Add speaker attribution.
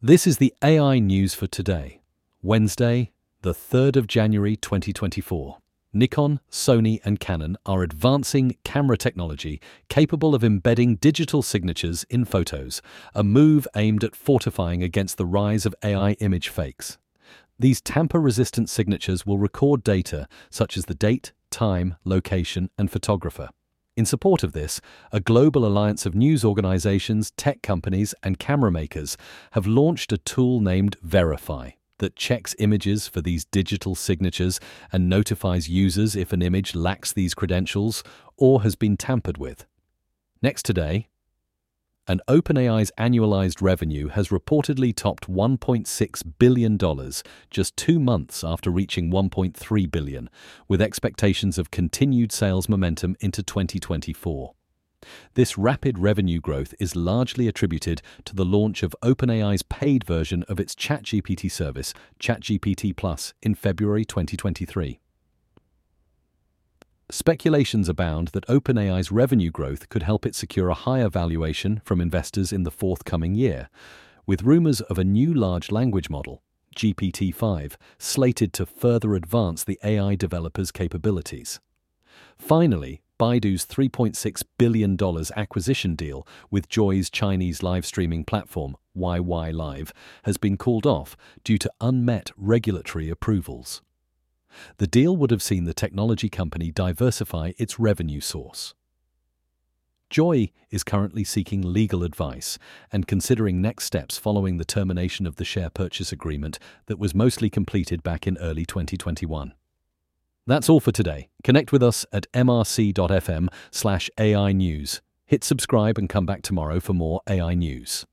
Speaker 1: This is the AI news for today, Wednesday, the 3rd of January 2024. Nikon, Sony, and Canon are advancing camera technology capable of embedding digital signatures in photos, a move aimed at fortifying against the rise of AI image fakes. These tamper resistant signatures will record data such as the date, time, location, and photographer. In support of this, a global alliance of news organizations, tech companies, and camera makers have launched a tool named Verify that checks images for these digital signatures and notifies users if an image lacks these credentials or has been tampered with. Next today, and OpenAI's annualized revenue has reportedly topped $1.6 billion just two months after reaching 1.3 billion, with expectations of continued sales momentum into 2024. This rapid revenue growth is largely attributed to the launch of OpenAI's paid version of its ChatGPT service, ChatGPT Plus, in February 2023. Speculations abound that OpenAI's revenue growth could help it secure a higher valuation from investors in the forthcoming year, with rumors of a new large language model, GPT 5, slated to further advance the AI developer's capabilities. Finally, Baidu's $3.6 billion acquisition deal with Joyy's Chinese live streaming platform, YY Live, has been called off due to unmet regulatory approvals. The deal would have seen the technology company diversify its revenue source. Joyy is currently seeking legal advice and considering next steps following the termination of the share purchase agreement that was mostly completed back in early 2021. That's all for today. Connect with us at mrc.fm slash AI News. Hit subscribe and come back tomorrow for more AI news.